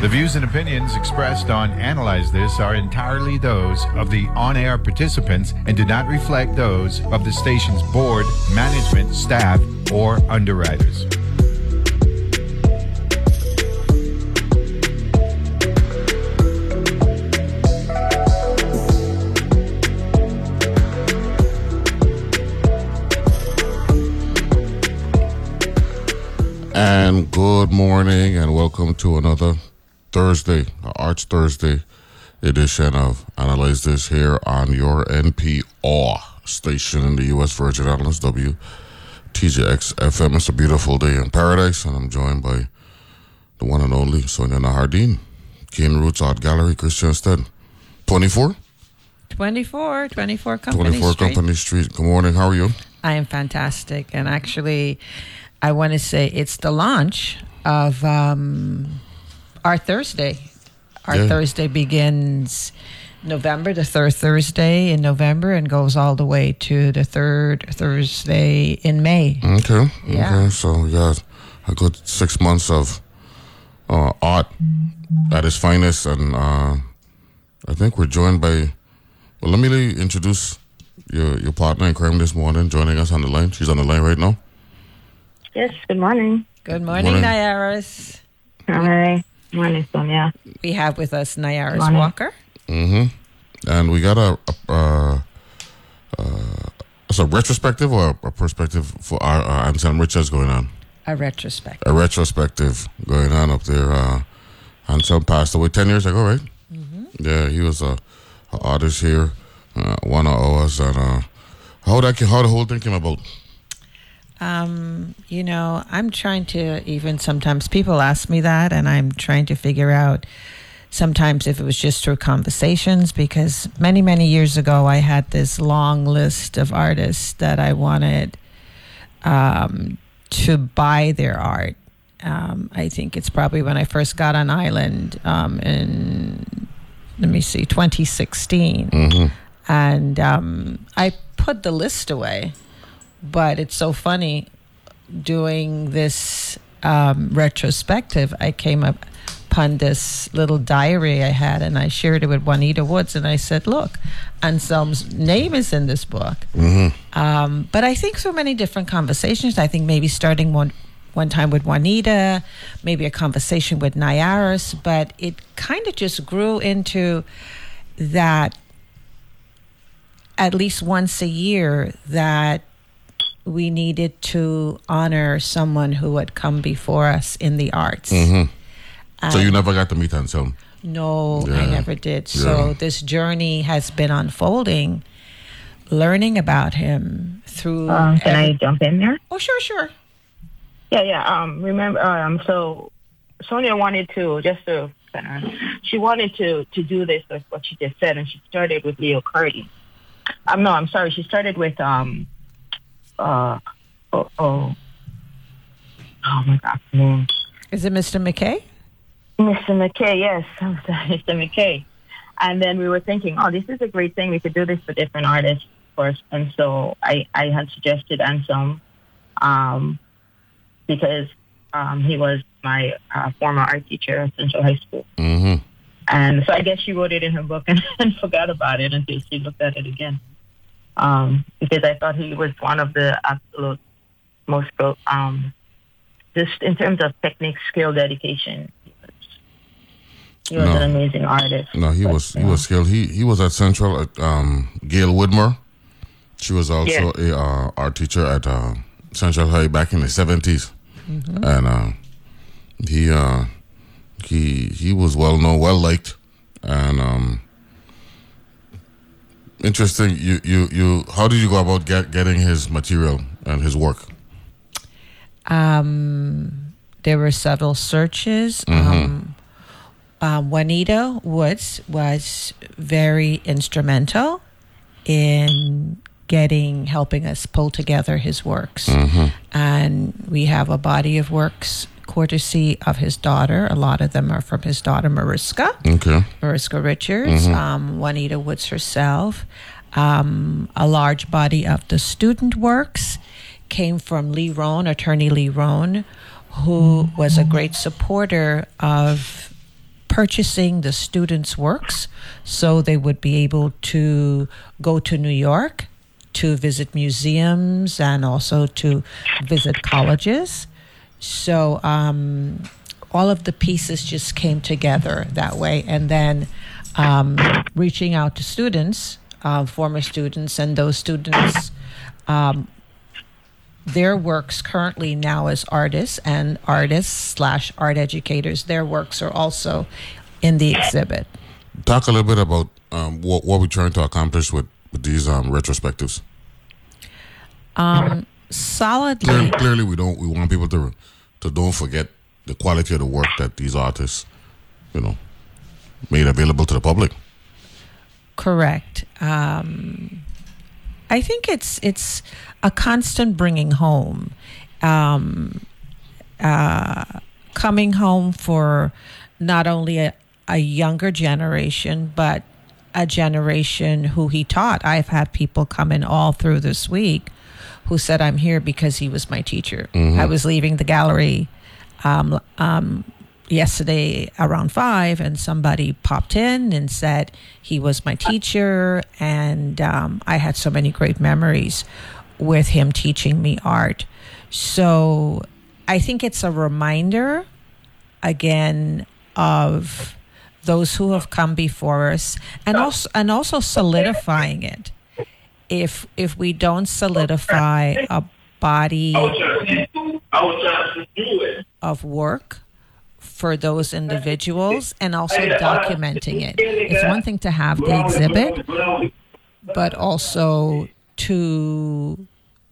The views and opinions expressed on Analyze This are entirely those of the on air participants and do not reflect those of the station's board, management, staff, or underwriters. And good morning, and welcome to another Thursday, Art Thursday edition of Analyze This here on your NPR station in the U.S. Virgin Islands, WTJX FM. It's a beautiful day in paradise, and I'm joined by the one and only Sonia Nahardin, Keen Roots Art Gallery, Christiansted. 24? 24, 24 Company 24 Street. Company Street. Good morning, how are you? I am fantastic. And actually, I want to say it's the launch of um, our Thursday. Our Yeah. Thursday begins November, the third Thursday in November, and goes all the way to the third Thursday in May. Okay. Yeah. Okay. So we got a good six months of uh, art at its finest, and uh, I think we're joined by. Well, let me introduce your your partner in crime this morning, joining us on the line. She's on the line right now. Yes, good morning. Good morning, Morning. Nyaris. Hi. Morning, Sonia. We have with us Nyaris Morning. Walker. Mm-hmm. And we got a, a uh, uh, it's a retrospective or a perspective for our uh, Anselm Richards going on. A retrospective. A retrospective going on up there. Uh, Anselm passed away ten years ago, right? Mhm. Yeah, he was a, a artist here, uh, one of ours, and uh, how that how the whole thing came about. Um, you know, I'm trying to even sometimes people ask me that, and I'm trying to figure out sometimes if it was just through conversations because many, many years ago, I had this long list of artists that I wanted um, to buy their art. Um, I think it's probably when I first got on Island um, in, let me see, 2016. And um, I put the list away but it's so funny doing this um, retrospective. I came up upon this little diary i had and i shared it with juanita woods and i said look anselm's name is in this book. Um, but i think so many different conversations. I think maybe starting one one time with juanita maybe a conversation with nyaris but it kind of just grew into that at least once a year that we needed to honor someone who had come before us in the arts. so you never got to meet Anselm. No, Yeah. I never did. So Yeah. this journey has been unfolding, learning about him through. Um, can every- I jump in there? Oh, sure, sure. Yeah, yeah. Um, remember, um, so Sonia wanted to just to, uh, she wanted to to do this with what she just said, and she started with Leo Cardi. Um, no, I'm sorry. She started with um, uh, oh, oh, oh my God, name. Is it Mr. McKay? Mr. McKay, yes, Mr. McKay. And then we were thinking, oh, this is a great thing. We could do this for different artists, of course. And so I, I had suggested Anselm um, because um, he was my uh, former art teacher at Central High School. Mm-hmm. And so I guess she wrote it in her book and, and forgot about it until she looked at it again. Um, because I thought he was one of the absolute most, pro- um, just in terms of technique, skill, dedication. He was, he was No. an amazing artist. No, he But, was he yeah. was skilled. He he was at Central at um, Gail Woodmore. She was also Yeah. a uh, art teacher at uh, Central High back in the 70s and uh, he uh, he he was well known, well liked, and um, interesting. You you you. How did you go about get, getting his material and his work? Um, there were subtle searches. Um, uh, Juanita Woods was very instrumental in getting helping us pull together his works, and we have a body of works courtesy of his daughter. A lot of them are from his daughter Mariska. Okay. Mariska Richards, um, Juanita Woods herself. Um, a large body of the student works came from Lee Rohn, attorney Lee Rohn, who was a great supporter of purchasing the students' works so they would be able to go to New York to visit museums and also to visit colleges. So um, all of the pieces just came together that way. And then um, reaching out to students, uh, former students, and those students. Um, their works currently now as artists and artists slash art educators their works are also in the exhibit Talk a little bit about um, what, what we're trying to accomplish with, with these um, retrospectives. Solidly Clearly, clearly, we don't. We want people to to don't forget the quality of the work that these artists, you know, made available to the public. correct um, i think it's it's a constant bringing home um, uh, coming home for not only a, a younger generation but a generation who he taught i've had people come in all through this week who said i'm here because he was my teacher. I was leaving the gallery um, um, yesterday around five, and somebody popped in and said he was my teacher, and um, I had so many great memories with him teaching me art. So I think it's a reminder again of those who have come before us and also and also solidifying it if if we don't solidify a body of work for those individuals and also documenting it. It's one thing to have the exhibit, but also to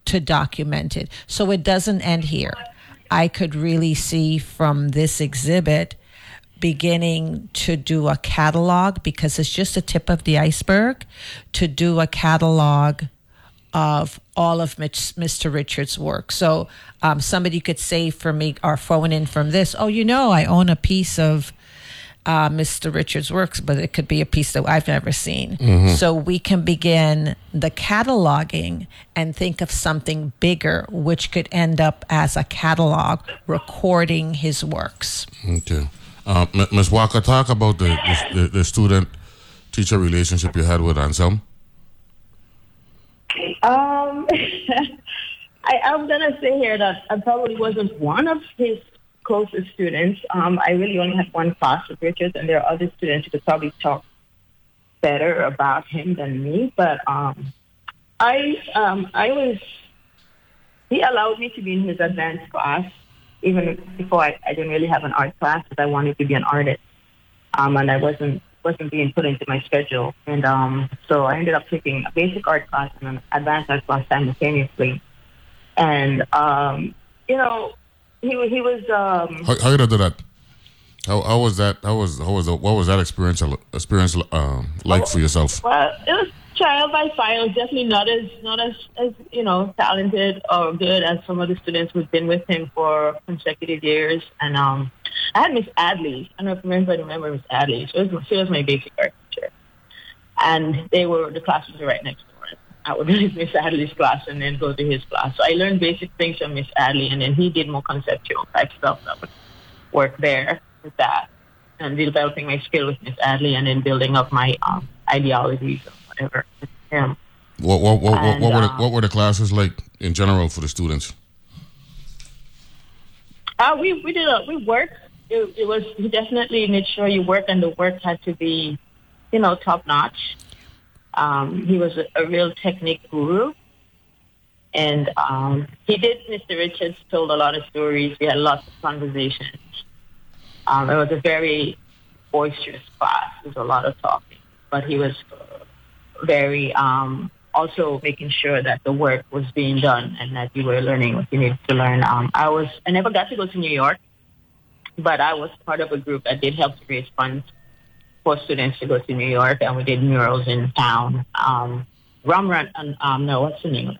to document it. So it doesn't end here. I could really see from this exhibit beginning to do a catalog because it's just the tip of the iceberg to do a catalog of all of Mitch, Mr. Richards' work. So um, somebody could say for me or phone in from this, oh, you know, I own a piece of uh, Mr. Richards' works, but it could be a piece that I've never seen. So we can begin the cataloging and think of something bigger, which could end up as a catalog recording his works. Okay, uh, Ms. Walker, talk about the the, the student teacher relationship you had with Anselm. Um, I, I'm gonna say here that I probably wasn't one of his closest students. Um, I really only had one class with Richard, and there are other students who could probably talk better about him than me. But um, I, um, I was. He allowed me to be in his advanced class, even before I, I didn't really have an art class, because I wanted to be an artist, um, and I wasn't wasn't being put into my schedule. And um, so I ended up taking a basic art class and an advanced art class simultaneously. And um, you know, he he was um, How, how I do that? How, how was that? How was how was the, what was that experience experience um, like for yourself? well, it was trial by fire. Definitely not as not as as you know talented or good as some of the students who've been with him for consecutive years. And um, I had Miss Adley. I don't know if anybody remember Miss Adley. She was she was my basic art teacher, and they were the classes were right next door. I would leave Miss Adley's class and then go to his class. So I learned basic things from Miss Adley, and then he did more conceptual type stuff that would work there with that, and developing my skill with Miss Adley, and then building up my um, ideologies whatever with him. What what what, what, And, what were the, uh, what were the classes like in general for the students? Uh, we we did a, we worked. It, it was we definitely made sure you work, and the work had to be, you know, top notch. Um, he was a, a real technique guru, and um, he did. Mr. Richards told a lot of stories. We had lots of conversations. Um, it was a very boisterous class. There was a lot of talking, but he was very um, also making sure that the work was being done and that you were learning what you needed to learn. Um, I was I never got to go to New York, but I was part of a group that did help to raise funds for students to go to New York, and we did murals in town. Um, Rum Run, um, um, no, what's the name?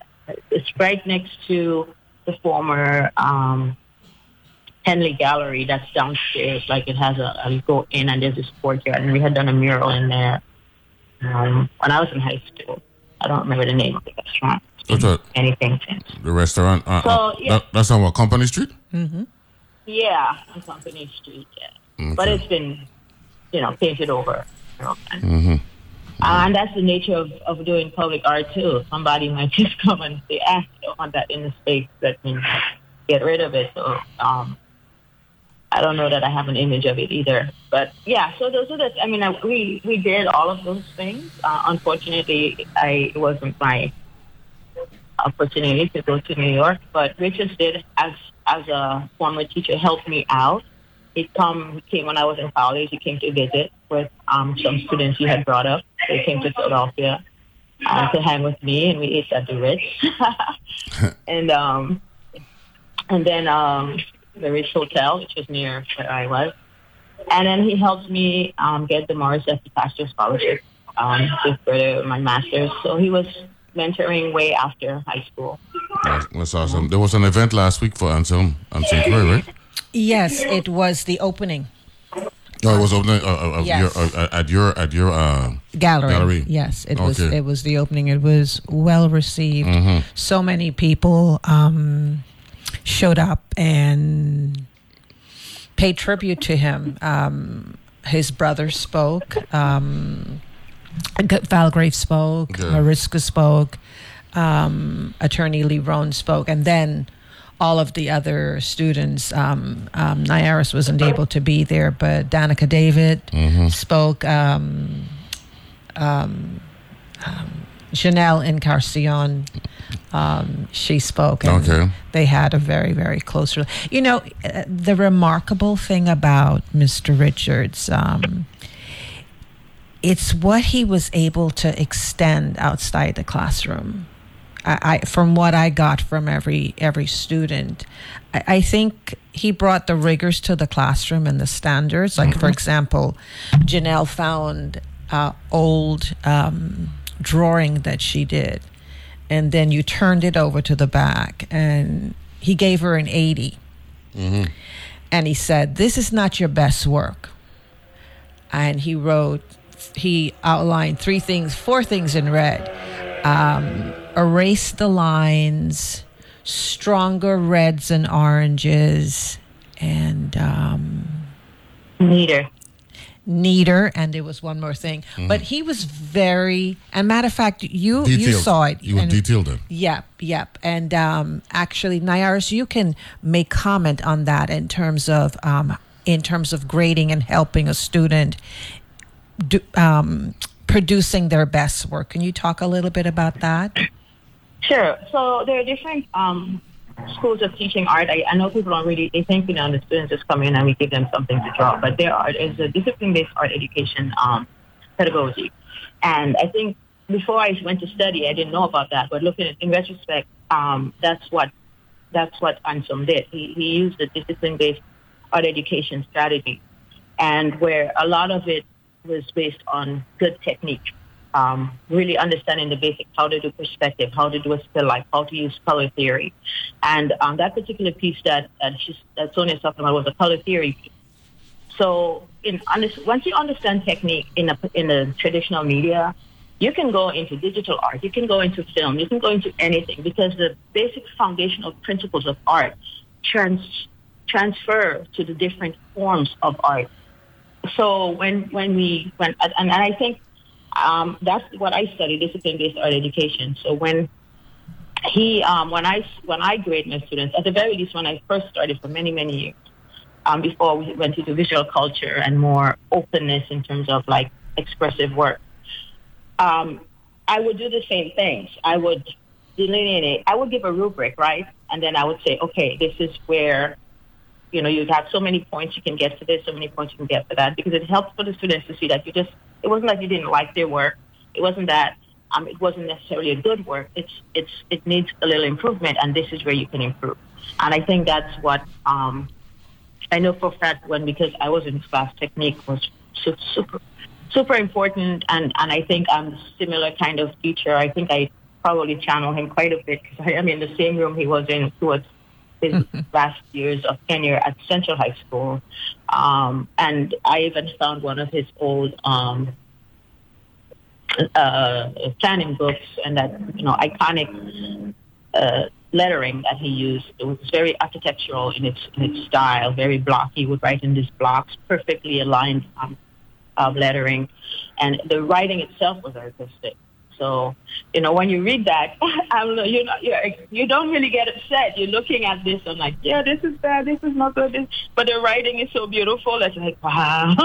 It's right next to the former um, Henley Gallery that's downstairs. Like it has a, a go in and there's this courtyard, and we had done a mural in there um, when I was in high school. I don't remember the name of the restaurant. What's that? Anything since. The restaurant? Uh, So, uh, yeah. that, that's on what Company Street. Yeah, on Company Street. Yeah, but it's been you know, painted over. You know, and, mm-hmm. and that's the nature of, of doing public art too. Somebody might just come and say, "Ah, I don't want that in the space." Let me get rid of it. So, um, I don't know that I have an image of it either. But yeah, so those are the. I mean, I, we we did all of those things. Uh, unfortunately, I it wasn't my opportunity to go to New York, but Richards did as as a former teacher help me out. He come he came when I was in college. He came to visit with um, some students he had brought up. They came to Philadelphia uh, to hang with me, and we ate at the Ritz. and um, and then um, the Rich Hotel, which was near where I was. And then he helped me um, get the Morris F. Pastor Scholarship um, to further my master's. So he was mentoring way after high school. That's, awesome. There was an event last week for Anselm, Anselm Clay, right? Yes, it was the opening. No, it was opening uh, uh, yes. your, uh, at your at your uh, gallery. gallery. Yes, it okay. was. It was the opening. It was well received. Mm-hmm. So many people um, showed up and paid tribute to him. Um, his brother spoke. Um, Valgrave spoke. Mariska spoke, um, Attorney Lee Rohn spoke, and then all of the other students. Um, um, Nyaris wasn't able to be there, but Danica David mm-hmm. spoke. Um, um, um, Janelle Encarnacion, um, she spoke. And okay. They had a very, very close. You know, uh, the remarkable thing about Mr. Richards um, it's what he was able to extend outside the classroom. I, I from what I got from every every student, I, I, think he brought the rigors to the classroom and the standards. Like mm-hmm. for example, Janelle found uh, old um, drawing that she did, and then you turned it over to the back, and he gave her an 80 mm-hmm. and he said, "This is not your best work," and he wrote he outlined three things, four things in red. Um, erase the lines, stronger reds and oranges, and um, neater. Neater, and there was one more thing, mm. but he was very. And matter of fact, you detailed. you saw it. You were detailed it. Yep, yep. And um, actually, Nyaris, you can make comment on that in terms of um, in terms of grading and helping a student do, um, producing their best work. Can you talk a little bit about that? Sure. So there are different um, schools of teaching art. I, I, know people don't really, they think, you know, the students just come in and we give them something to draw, but there are, is a discipline-based art education um, pedagogy. And I think before I went to study, I didn't know about that, but looking at, in retrospect, um, that's what, that's what Anselm did. He, he used a discipline-based art education strategy and where a lot of it was based on good technique. Um, really understanding the basics, how to do perspective, how to do a still life, how to use color theory. And um, that particular piece that, that, that Sonia's talking about was a color theory piece. So in, once you understand technique in the, in a traditional media, you can go into digital art, you can go into film, you can go into anything because the basic foundational principles of art trans, transfer to the different forms of art so when when we when and I think um, that's what I study discipline based art education. So when he um, when I when I grade my students at the very least when I first started for many many years um, before we went into visual culture and more openness in terms of like expressive work. Um, I would do the same things. I would delineate. I would give a rubric, right, and then I would say, okay, this is where you know, you have so many points you can get for this, so many points you can get for that, because it helps for the students to see that you just, it wasn't like you didn't like their work. It wasn't that um, it wasn't necessarily a good work. It's, it's, it needs a little improvement, and this is where you can improve. And I think that's what um, I know for fact when, because I was in class, technique was super, super important. And, and I think I'm a similar kind of teacher. I think I probably channel him quite a bit because I am in the same room he was in towards his last years of tenure at Central High School. Um, and I even found one of his old um, uh, planning books and that, you know, iconic uh, lettering that he used. It was very architectural in its, in its style, very blocky. He would write in these blocks, perfectly aligned um, of lettering, and the writing itself was artistic. So, you know, when you read that, I'm, you know, you're, you don't really get upset. You're looking at this and like, yeah, this is bad, this is not good, this, but the writing is so beautiful. It's like, wow.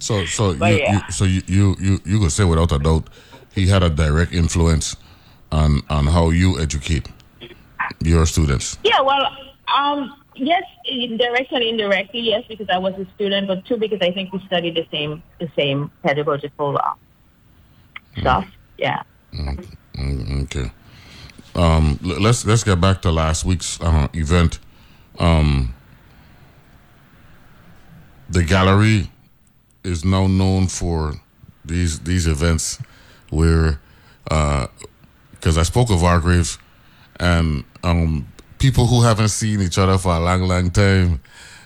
So, so But you, yeah. you, so you, you, you, you could say without a doubt, he had a direct influence on on how you educate your students. Yeah, well, um, yes, directly and indirectly, yes, because I was a student, but two, because I think we studied the same the same pedagogical uh, stuff. Yeah. Mm, Okay. Um, let's let's get back to last week's uh, event. Um, the gallery is now known for these these events where, because I spoke of Argraves and um, people who haven't seen each other for a long, long time.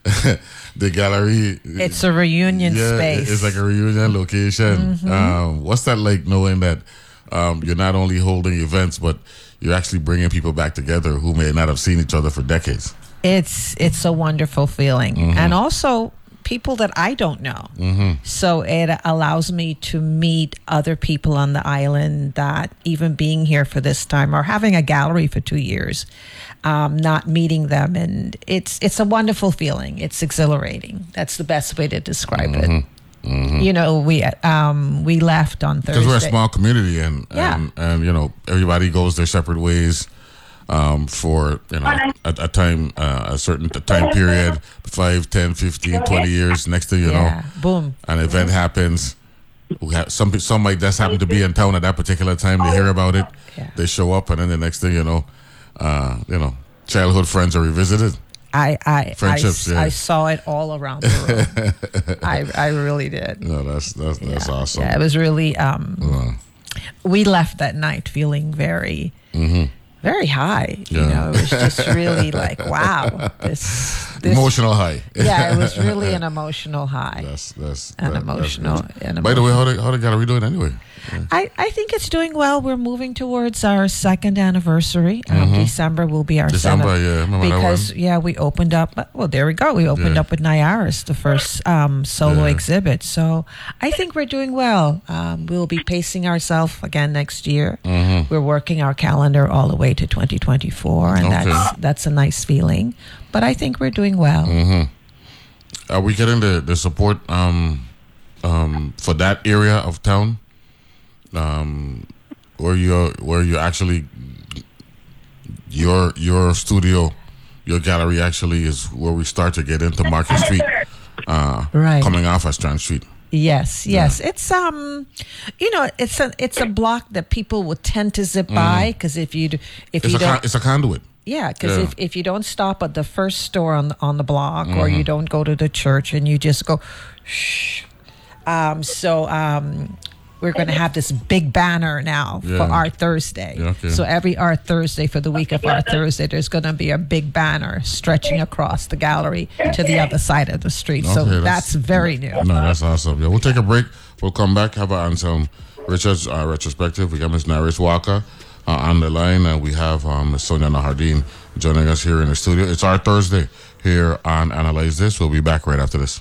the gallery It's a reunion yeah, space. It's like a reunion location. Um, what's that like knowing that um, you're not only holding events, but you're actually bringing people back together who may not have seen each other for decades? it's it's a wonderful feeling Mm-hmm. and also people that i don't know. So it allows me to meet other people on the island that even being here for this time or having a gallery for two years um, not meeting them. And it's it's a wonderful feeling. It's exhilarating. That's the best way to describe it. You know we um we left on thursday Because we're a small community, and, Yeah. and and you know everybody goes their separate ways um, for you know a, a time uh, a certain time period 5 10 15 20 years next thing you yeah know boom an event happens. We have some pe- some might just happen to be in town at that particular time. They hear about it, Yeah. they show up, and then the next thing you know, uh, you know, childhood friends are revisited. I I Friendships, I, yeah. I saw it all around the room. I I really did. No, that's that's that's yeah. awesome. Yeah, it was really. Um, Uh, we left that night feeling very, very high. You. Yeah. know, it was just really like, wow, this. this Emotional high. yeah, it was really an emotional high. That's that's An that- emotional- good. an By the way, how the how the gallery it anyway? I, I think it's doing well. We're moving towards our second anniversary. Um, December will be our Mm-hmm. December, seventh. yeah, because yeah, we opened up. Well, there we go. We opened Yeah. up with Nyaris, the first um, solo exhibit. So I think we're doing well. Um, we'll be pacing ourselves again next year. Mm-hmm. We're working our calendar all the way to 2024, and Okay. that's that's a nice feeling. But I think we're doing well. Mm-hmm. Are we getting the the support um um for that area of town? Um, where you where you actually your your studio, your gallery actually is where we start to get into Market Street, uh, Right. coming off of Strand Street. Yes, yes. It's um, you know, it's a it's a block that people would tend to zip by because if you if Mm. It's you don't con- it's a conduit. Yeah, because Yeah. if, if you don't stop at the first store on the, on the block, or Mm-hmm. you don't go to the church, and you just go, shh. Um, so um, we're going to have this big banner now Yeah. for our Thursday. Yeah, okay. So every Art Thursday for the week of Art Thursday, there's going to be a big banner stretching across the gallery to the other side of the street. so Okay, that's, very new. No, that's awesome. Yeah, we'll take a break. We'll come back. Have an Anselm Richards uh, retrospective. We got Miss Nyaris Walker uh, on the line, and we have um, Miss Sonia Nahardin joining us here in the studio. It's our Thursday here on Analyze This. We'll be back right after this.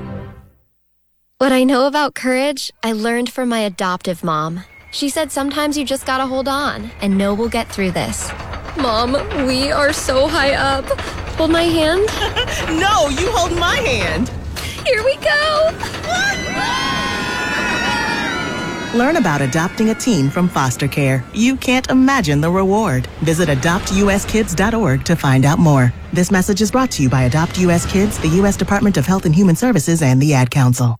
What I know about courage, I learned from my adoptive mom. She said sometimes you just gotta hold on and know we'll get through this. Mom, we are so high up. Hold my hand. No, you hold my hand. Here we go. Learn about adopting a teen from foster care. You can't imagine the reward. Visit adoptuskids.org to find out more. This message is brought to you by Adopt US Kids, the U.S. Department of Health and Human Services, and the Ad Council.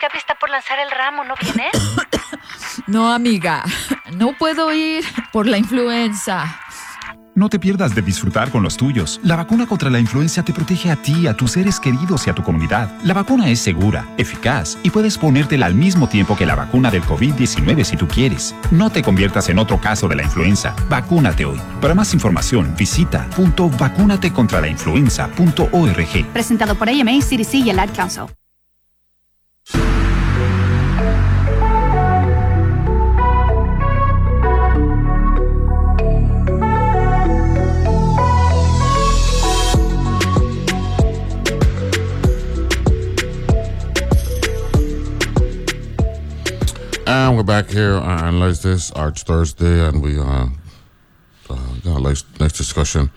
Gaby está por lanzar el ramo, ¿no vienes? no, amiga, no puedo ir por la influenza. No te pierdas de disfrutar con los tuyos. La vacuna contra la influenza te protege a ti, a tus seres queridos y a tu comunidad. La vacuna es segura, eficaz y puedes ponértela al mismo tiempo que la vacuna del COVID-19 si tú quieres. No te conviertas en otro caso de la influenza. Vacúnate hoy. Para más información, visita .vacunatecontralainfluenza.org. Presentado por AMA, CDC y el Ad Council. And we're back here on Analyze This, Arts Thursday, and we uh, uh, got a nice, discussion,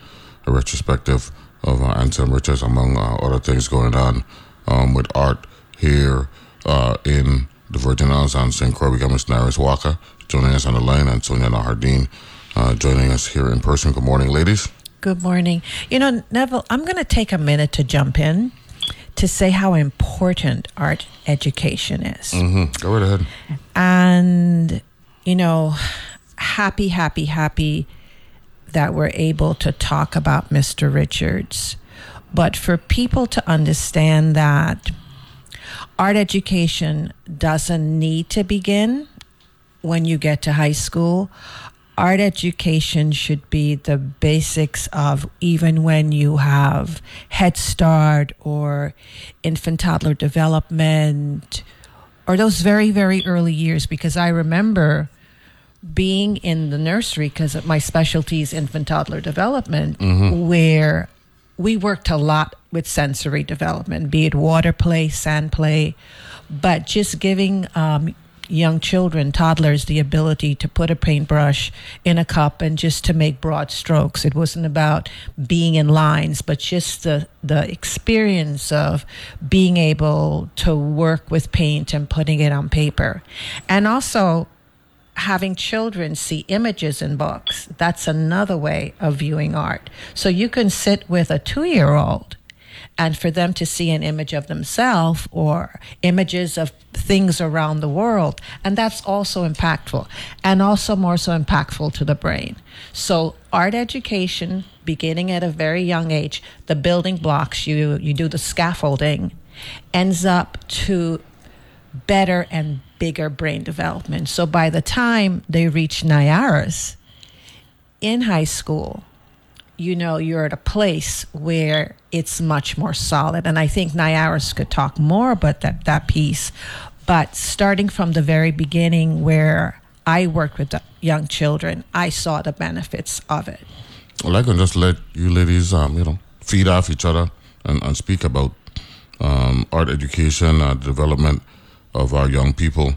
a retrospective of uh, Anselm Richards, among uh, other things going on um, with art here uh, in the Virgin Islands and St. Croix. We got Miss Nyaris Walker joining us on the line, and Sonia Nahardin uh, joining us here in person. Good morning, ladies. Good morning. You know, Neville, I'm going to take a minute to jump in to say how important art education is. Mm-hmm. Go right ahead. And, you know, happy, happy, happy that we're able to talk about Mr. Richards. But for people to understand that art education doesn't need to begin when you get to high school, art education should be the basics of even when you have Head Start or infant toddler development or those very, very early years. Because I remember being in the nursery because my specialty is infant toddler development, mm-hmm. where we worked a lot with sensory development, be it water play, sand play, but just giving um, young children, toddlers, the ability to put a paintbrush in a cup and just to make broad strokes. It wasn't about being in lines, but just the, the experience of being able to work with paint and putting it on paper. And also, having children see images in books, that's another way of viewing art. So you can sit with a two year old and for them to see an image of themselves or images of things around the world. And that's also impactful and also more so impactful to the brain. So, art education, beginning at a very young age, the building blocks, you, you do the scaffolding, ends up to better and bigger brain development. So, by the time they reach Nyaris in high school, you know you're at a place where it's much more solid. And I think Nyaris could talk more about that, that piece. But starting from the very beginning, where I worked with young children, I saw the benefits of it. Well, I can just let you ladies, um, you know, feed off each other and, and speak about um, art education, uh, development of our young people,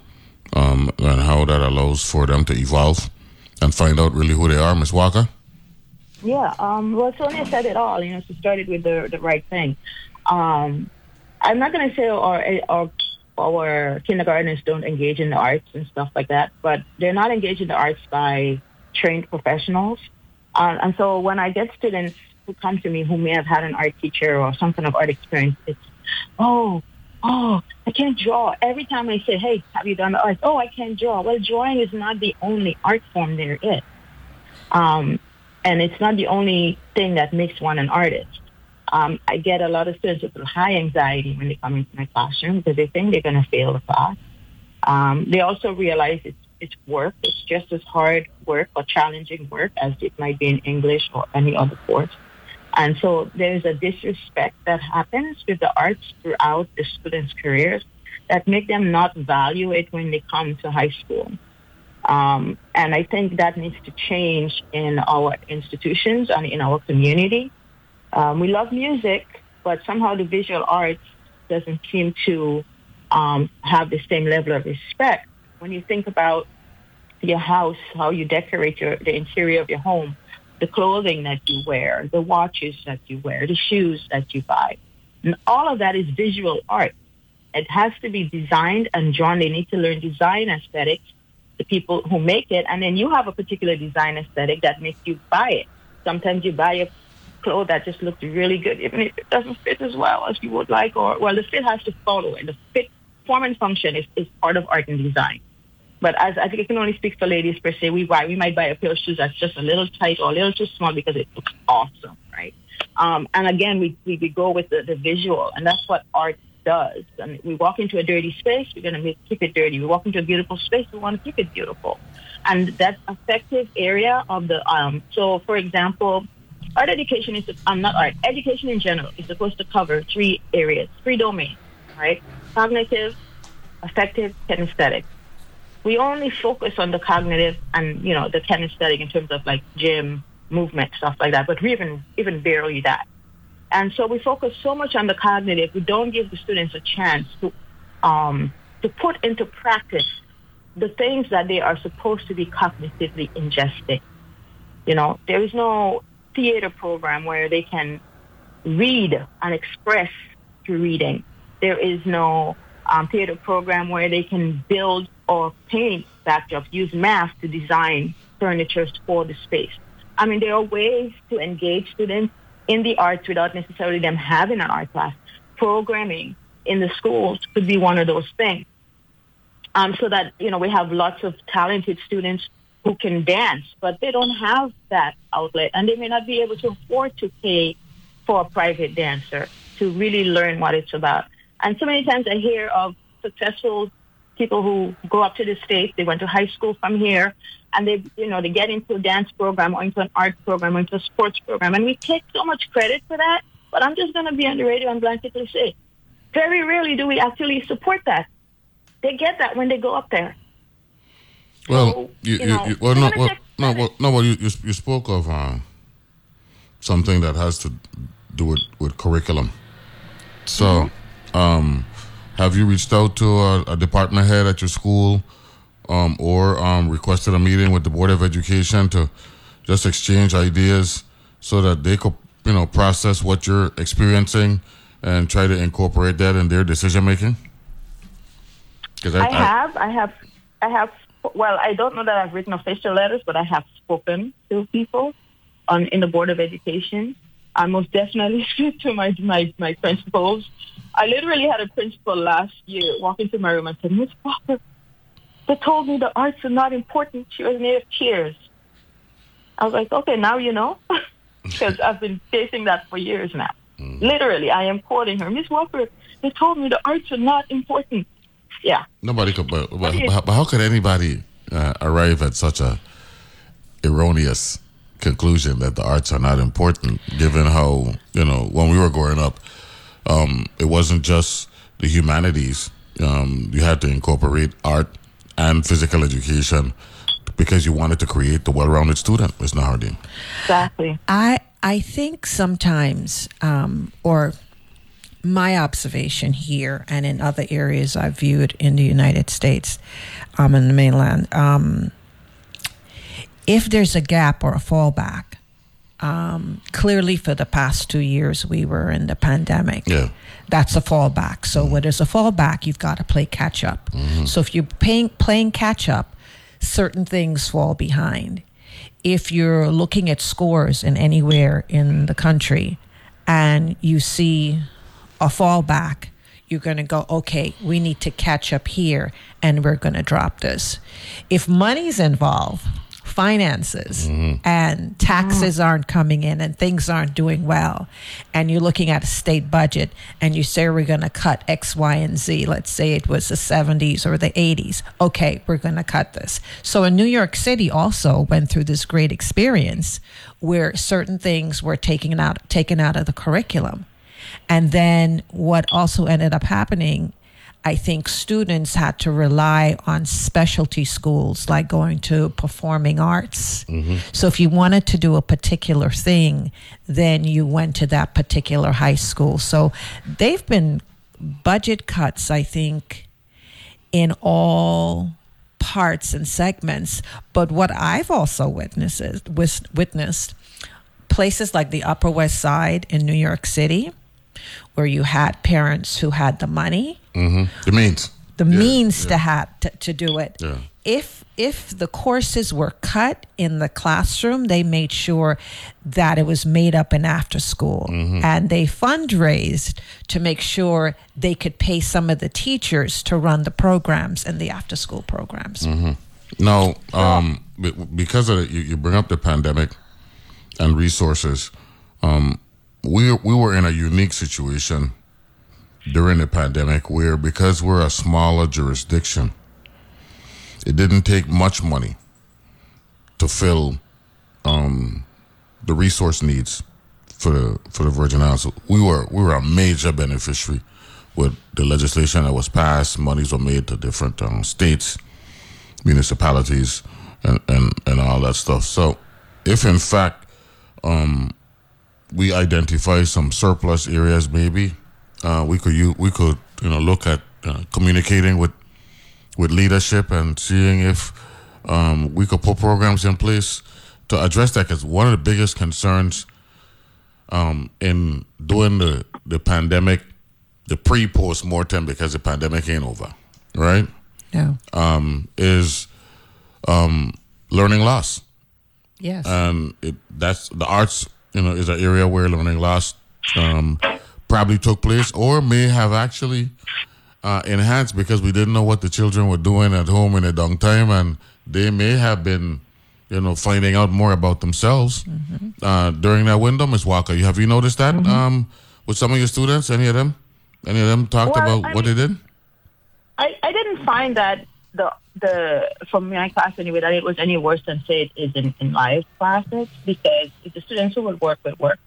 um, and how that allows for them to evolve and find out really who they are. Miss Walker. Yeah, um, well, Sonia said it all. You know, she started with the the right thing. Um, I'm not going to say our, our our kindergartners don't engage in the arts and stuff like that, but they're not engaged in the arts by trained professionals. Uh, and so when I get students who come to me who may have had an art teacher or some kind of art experience, it's, oh, oh, I can't draw. Every time I say, hey, have you done art? Oh, I can't draw. Well, drawing is not the only art form there is. Um, and it's not the only thing that makes one an artist. Um, I get a lot of students with high anxiety when they come into my classroom because they think they're going to fail the class. Um, they also realize it's, it's work. It's just as hard work or challenging work as it might be in English or any other course. And so there's a disrespect that happens with the arts throughout the students' careers that make them not value it when they come to high school. Um, and I think that needs to change in our institutions and in our community. Um, we love music, but somehow the visual arts doesn't seem to um, have the same level of respect. When you think about your house, how you decorate your the interior of your home, the clothing that you wear, the watches that you wear, the shoes that you buy, and all of that is visual art. It has to be designed and drawn. They need to learn design aesthetics, the people who make it, and then you have a particular design aesthetic that makes you buy it. Sometimes you buy a clothes that just looks really good, even if it doesn't fit as well as you would like, or well, the fit has to follow it. The fit, form, and function is, is part of art and design. But as I think I can only speak for ladies per se, we buy we might buy a pair of shoes that's just a little tight or a little too small because it looks awesome, right? Um, and again, we, we, we go with the, the visual, and that's what art does. And we walk into a dirty space, we're going to keep it dirty. We walk into a beautiful space, we want to keep it beautiful. And that effective area of the um, so for example, art education is um, not art education in general is supposed to cover three areas, three domains, right? Cognitive, affective, kinesthetic we only focus on the cognitive and you know the kinesthetic in terms of like gym movement stuff like that but we even even barely that. And so we focus so much on the cognitive we don't give the students a chance to um, to put into practice the things that they are supposed to be cognitively ingesting. You know there is no theater program where they can read and express through reading. There is no um, theater program where they can build or paint backdrops, use math to design furniture for the space. I mean, there are ways to engage students in the arts without necessarily them having an art class. Programming in the schools could be one of those things. Um, so that, you know, we have lots of talented students who can dance, but they don't have that outlet and they may not be able to afford to pay for a private dancer to really learn what it's about. And so many times I hear of successful people who go up to the States, they went to high school from here, and they, you know, they get into a dance program or into an art program or into a sports program. And we take so much credit for that, but I'm just going to be on the radio and blanketly say, very rarely do we actually support that. They get that when they go up there. Well, so, you, you, know, you, well, no, well, no, well, no, well, you, you, you spoke of uh, something that has to do with, with curriculum. So, mm-hmm. Um, have you reached out to a, a department head at your school um, or um, requested a meeting with the Board of Education to just exchange ideas so that they could, you know, process what you're experiencing and try to incorporate that in their decision making? I, I, have, I have, I have. Well, I don't know that I've written official letters, but I have spoken to people on in the Board of Education. I most definitely speak to my my my principals I literally had a principal last year walk into my room and said, Miss Walker, they told me the arts are not important. She was near tears. I was like, okay, now you know. Because I've been facing that for years now. Mm. Literally, I am quoting her. Miss Walker, they told me the arts are not important. Yeah. Nobody could, but, but, but how could anybody uh, arrive at such a erroneous conclusion that the arts are not important, given how, you know, when we were growing up, um, it wasn't just the humanities. Um, you had to incorporate art and physical education because you wanted to create the well-rounded student, Ms. Nahardin. Exactly. I I think sometimes, um, or my observation here and in other areas I've viewed in the United States, um, in the mainland, um, if there's a gap or a fallback, um, clearly for the past two years we were in the pandemic. Yeah. That's a fallback. So mm-hmm. when there's a fallback, you've got to play catch up. Mm-hmm. So if you're paying, playing catch up, certain things fall behind. If you're looking at scores in anywhere in the country and you see a fallback, you're going to go, okay, we need to catch up here and we're going to drop this. If money's involved, finances mm-hmm. and taxes aren't coming in and things aren't doing well, and you're looking at a state budget and you say we're going to cut X, Y, and Z, let's say it was the 70s or the 80s, okay, we're going to cut this. So in New York City also went through this great experience where certain things were taken out taken out of the curriculum. And then what also ended up happening I think students had to rely on specialty schools like going to performing arts. Mm-hmm. So if you wanted to do a particular thing, then you went to that particular high school. So they've been budget cuts, I think, in all parts and segments. But what I've also witnessed, witnessed places like the Upper West Side in New York City, where you had parents who had the money, Mm-hmm. The means. the Yeah, means yeah. to have to, to do it. Yeah. If if the courses were cut in the classroom, they made sure that it was made up in after school, Mm-hmm. and they fundraised to make sure they could pay some of the teachers to run the programs and the after school programs. Mm-hmm. No, um, because of the, you, you bring up the pandemic and resources. Um, we we were in a unique situation during the pandemic where because we're a smaller jurisdiction, it didn't take much money to fill um, the resource needs for the for the Virgin Islands. We were we were a major beneficiary with the legislation that was passed. Monies were made to different um, states municipalities and, and, and all that stuff. So, if in fact um, we identify some surplus areas, maybe uh, we could you we could you know look at uh, communicating with with leadership and seeing if um, we could put programs in place to address that. Because one of the biggest concerns um, in doing the the pandemic, the pre post mortem, because the pandemic ain't over, right? No. um, is um, learning loss. Yes. And it, that's the arts, you know, is an area where learning loss um, probably took place or may have actually uh, enhanced because we didn't know what the children were doing at home in their downtime and they may have been, you know, finding out more about themselves uh, during that window. Ms. Walker, you have you noticed that um, with some of your students? Any of them? Any of them talked Well, about I what they did? I, I didn't find that the the from my class anyway that it was any worse than say it is in, in live classes because the students who would work would work.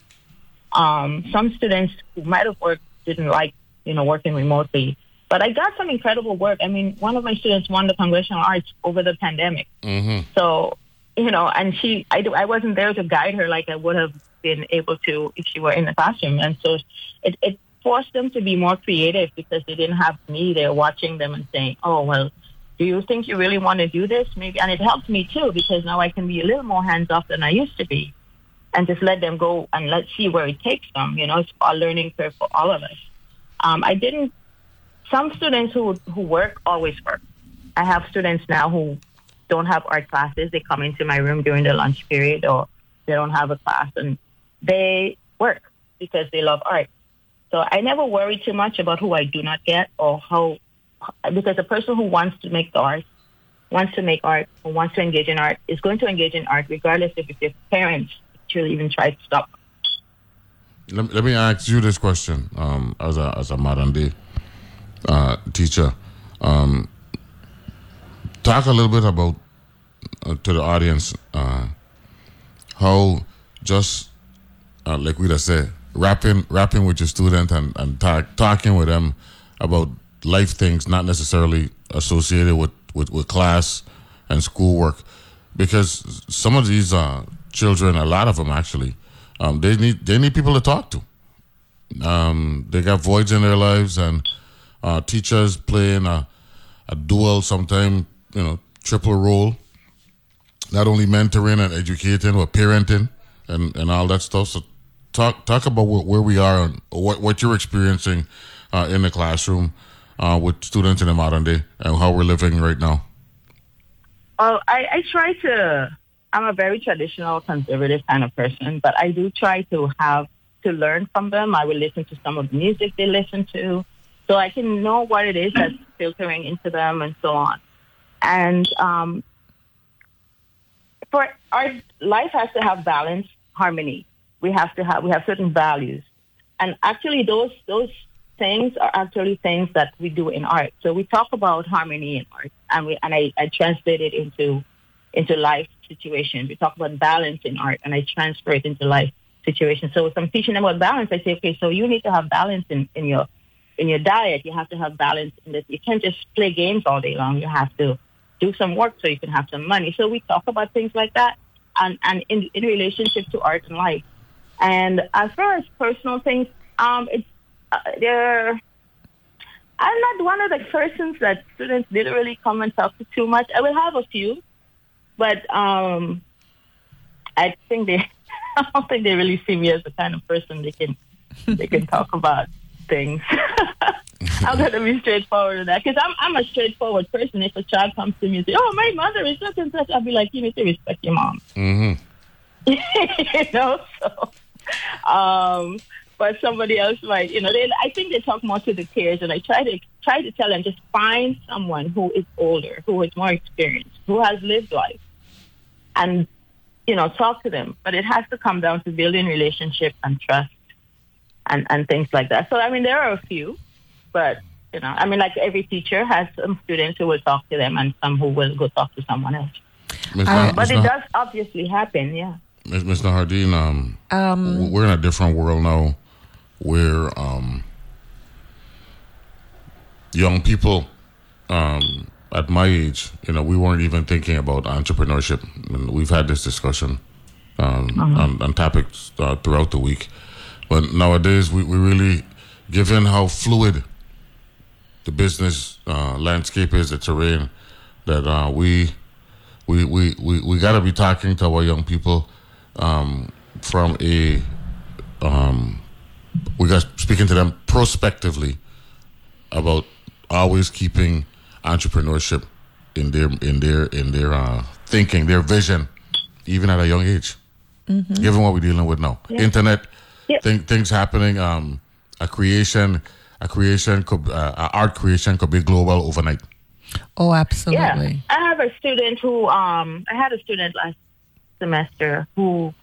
Um, some students who might have worked didn't like you know working remotely, but I got some incredible work. I mean, one of my students won the Congressional Arts over the pandemic. Mm-hmm. So, you know, and she, I, I wasn't there to guide her like I would have been able to if she were in the classroom. And so it, it forced them to be more creative because they didn't have me there watching them and saying, oh, well, do you think you really want to do this? Maybe. And it helped me too because now I can be a little more hands off than I used to be and just let them go and let's see where it takes them. You know, it's a learning curve for all of us. Um, I didn't, some students who, who work always work. I have students now who don't have art classes. They come into my room during the lunch period or they don't have a class and they work because they love art. So I never worry too much about who I do not get or how, because a person who wants to make the art, wants to make art, or wants to engage in art is going to engage in art regardless if their parents actually even try to stop. Let, let me ask you this question um, as a as a modern day uh, teacher. Um, talk a little bit about uh, to the audience uh, how just uh, like we just said, rapping rapping with your student and and talk, talking with them about life things, not necessarily associated with with, with class and schoolwork, because some of these uh, children, a lot of them actually, um, they need they need people to talk to. Um, they got voids in their lives, and uh, teachers playing a, a dual, sometimes you know, triple role. Not only mentoring and educating, but parenting and, and all that stuff. So, talk talk about where, we are and what what you're experiencing uh, in the classroom uh, with students in the modern day and how we're living right now. Well, I, I try to. I'm a very traditional, conservative kind of person, but I do try to have to learn from them. I will listen to some of the music they listen to, so I can know what it is that's filtering into them and so on. And um, for our life has to have balance, harmony. We have to have we have certain values, and actually those those things are actually things that we do in art. So we talk about harmony in art, and we and I, I translate it into into life situations. We talk about balance in art, and I transfer it into life situations. So if I'm teaching them about balance, I say, okay, so you need to have balance in, in your in your diet. You have to have balance in this. You can't just play games all day long. You have to do some work so you can have some money. So we talk about things like that, and and in in relationship to art and life. And as far as personal things, um, it's uh. I'm not one of the persons that students didn't really come and talk to too much. I will have a few, but um, I think they, I don't think they really see me as the kind of person they can, they can talk about things. I'm gonna be straightforward with that because I'm I'm a straightforward person. If a child comes to me and say, "Oh, my mother is such and such," I'll be like, "You need to respect your mom." Mm-hmm. you know, so. Um, but somebody else might, you know, they, I think they talk more to the peers, and I try to try to tell them just find someone who is older, who is more experienced, who has lived life, and you know, talk to them. But it has to come down to building relationship and trust, and and things like that. So I mean, there are a few, but you know, I mean, like every teacher has some students who will talk to them, and some who will go talk to someone else. Ms. Uh, but Ms. it does obviously happen, yeah. Mr. Hardin, um, Um, we're in a different world now where um, young people um, at my age, you know, we weren't even thinking about entrepreneurship. And we've had this discussion um, Uh-huh. on, on topics uh, throughout the week. But nowadays, we, we really, given how fluid the business uh, landscape is, the terrain, that uh, we we we we, we got to be talking to our young people um, from a um, we got speaking to them prospectively about always keeping entrepreneurship in their in their in their uh, thinking, their vision, even at a young age. Mhm. Given what we're dealing with now, Yeah. internet, Yeah. thing, things happening. Um, a creation, a creation could uh, a art creation could be global overnight. Oh, absolutely. Yeah, I have a student who um I had a student last semester who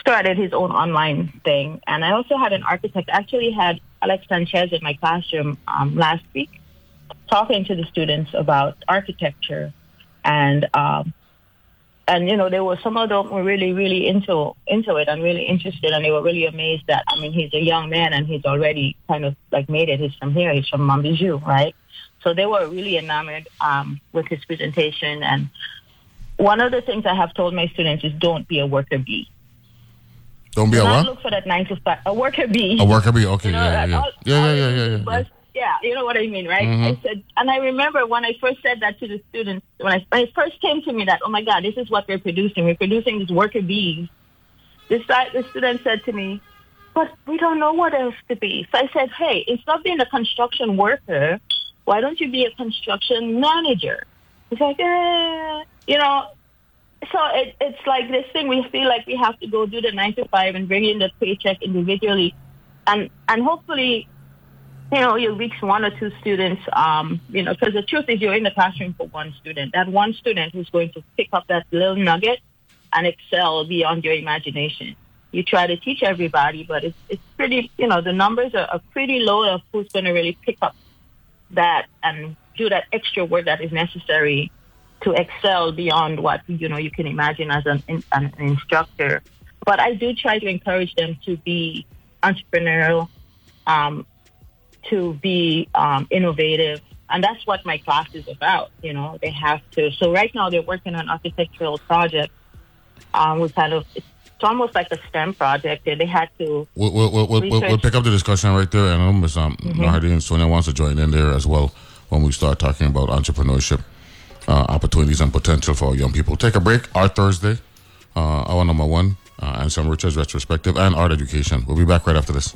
started his own online thing, and I also had an architect. I actually had Alex Sanchez in my classroom um, last week talking to the students about architecture, and um, and you know there were some of them were really really into into it and really interested, and they were really amazed that I mean he's a young man and he's already kind of like made it. He's from here. He's from Mon Bijou, right? So they were really enamored um, with his presentation. And one of the things I have told my students is don't be a worker bee. Don't be Do a what? look for that nine to five. A worker bee. A worker bee. Okay, You know, yeah, yeah, all- yeah, yeah, yeah, yeah, yeah. But yeah, you know what I mean, right? Mhm. I said, and I remember when I first said that to the students, when I, when it first came to me that, oh my God, this is what we're producing. We're producing these worker bees. This guy, the student said to me, but we don't know what else to be. So I said, hey, instead of being a construction worker, why don't you be a construction manager? He's like, eh, you know, so it, it's like this thing we feel like we have to go do the nine to five and bring in the paycheck individually. And and hopefully you know you'll reach one or two students um you know because the truth is you're in the classroom for one student. That one student who's going to pick up that little nugget and excel beyond your imagination. You try to teach everybody but it's it's pretty you know the numbers are, are pretty low of who's going to really pick up that and do that extra work that is necessary to excel beyond what you know you can imagine as an, an instructor. But I do try to encourage them to be entrepreneurial, um, to be um, innovative, and that's what my class is about. You know, they have to. So right now they're working on architectural project. Um, we kind of it's almost like a STEM project. They had to. We'll, we'll, we'll, we'll, pick up the discussion right there, and I know Ms. Um, Mhm. Nahardine and Sonia wants to join in there as well when we start talking about entrepreneurship uh, opportunities and potential for young people. Take a break. Art Thursday, uh, hour number one, uh, and Anselm Richards retrospective and art education. We'll be back right after this.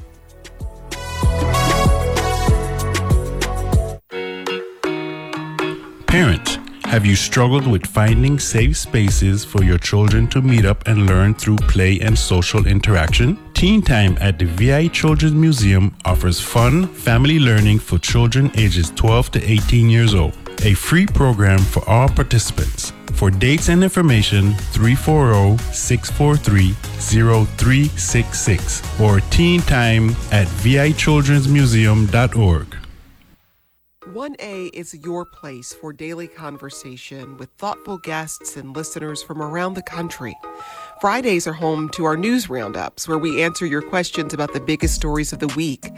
Parents, have you struggled with finding safe spaces for your children to meet up and learn through play and social interaction? Teen Time at the VI Children's Museum offers fun family learning for children ages 12 to 18 years old. A free program for all participants. For dates and information, 340-643-0366 or teentime at vichildrensmuseum.org. 1A is your place for daily conversation with thoughtful guests and listeners from around the country. Fridays are home to our news roundups where we answer your questions about the biggest stories of the week.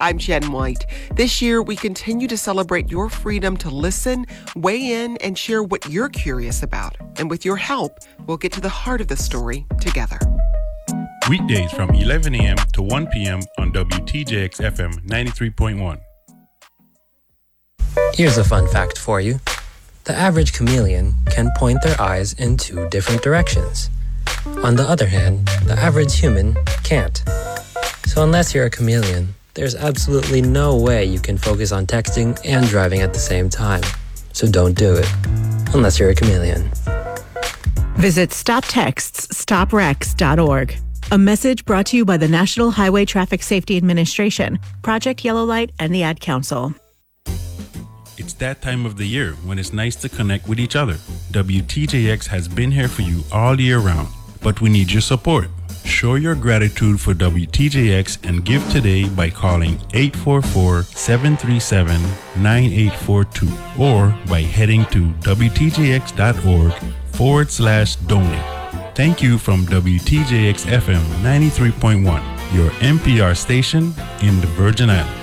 I'm Jen White. This year, we continue to celebrate your freedom to listen, weigh in, and share what you're curious about. And with your help, we'll get to the heart of the story together. Weekdays from 11 a.m. to 1 p.m. on WTJX FM 93.1. Here's a fun fact for you the average chameleon can point their eyes in two different directions. On the other hand, the average human can't. So, unless you're a chameleon, there's absolutely no way you can focus on texting and driving at the same time. So, don't do it. Unless you're a chameleon. Visit StopTextsStopWrecks.org. A message brought to you by the National Highway Traffic Safety Administration, Project Yellow Light, and the Ad Council. It's that time of the year when it's nice to connect with each other. WTJX has been here for you all year round, but we need your support. Show your gratitude for WTJX and give today by calling 844 737 9842 or by heading to WTJX.org forward slash donate. Thank you from WTJX FM 93.1, your NPR station in the Virgin Islands.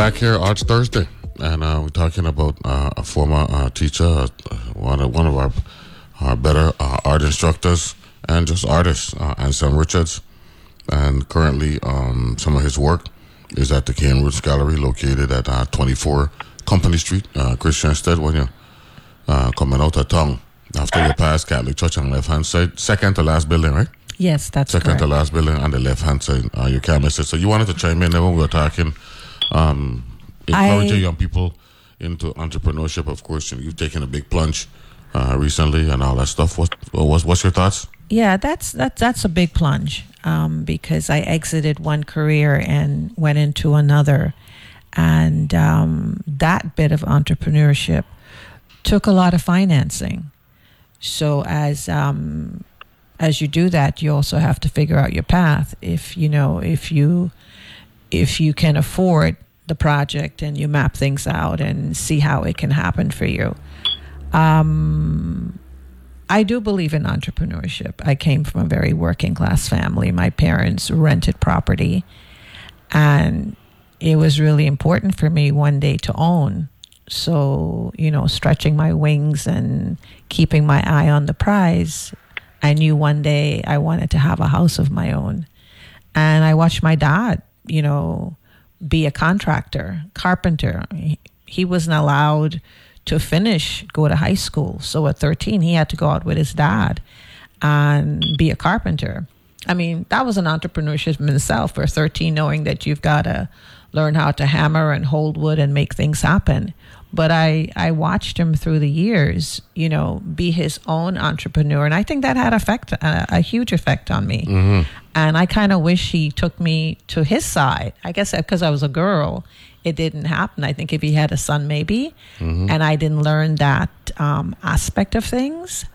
Back here Arts Thursday, and uh, we're talking about uh, a former uh, teacher, uh, one of one of our our better uh, art instructors, and just artists, uh, Anselm Richards. And currently, um, some of his work is at the Cane Roots Gallery, located at uh, 24 Company Street, uh, Christiansted. When you're uh, coming out of town, after you pass Catholic Church on the left hand side, second to last building, right? Yes, that's second correct. to last building on the left hand side. Uh, you can't miss it. So you wanted to chime in there when we were talking, um, encouraging I- young people into entrepreneurship. Of course, you've taken a big plunge uh, recently and all that stuff. What, what's, what's your thoughts? Yeah, that's that that's a big plunge um, because I exited one career and went into another, and um, that bit of entrepreneurship took a lot of financing. So as um, as you do that, you also have to figure out your path. If you know if you if you can afford the project and you map things out and see how it can happen for you. Um, I do believe in entrepreneurship. I came from a very working class family. My parents rented property, and it was really important for me one day to own. So, you know, stretching my wings and keeping my eye on the prize, I knew one day I wanted to have a house of my own. And I watched my dad, you know, be a contractor, carpenter. He, he wasn't allowed to finish, go to high school. So at 13, he had to go out with his dad and be a carpenter. I mean, that was an entrepreneurship in itself for 13, knowing that you've got to learn how to hammer and hold wood and make things happen. But I, I watched him through the years, you know, be his own entrepreneur. And I think that had effect, a, a huge effect on me. Mm-hmm. And I kind of wish he took me to his side. I guess because I was a girl, it didn't happen. I think if he had a son, maybe. Mhm. And I didn't learn that um, aspect of things.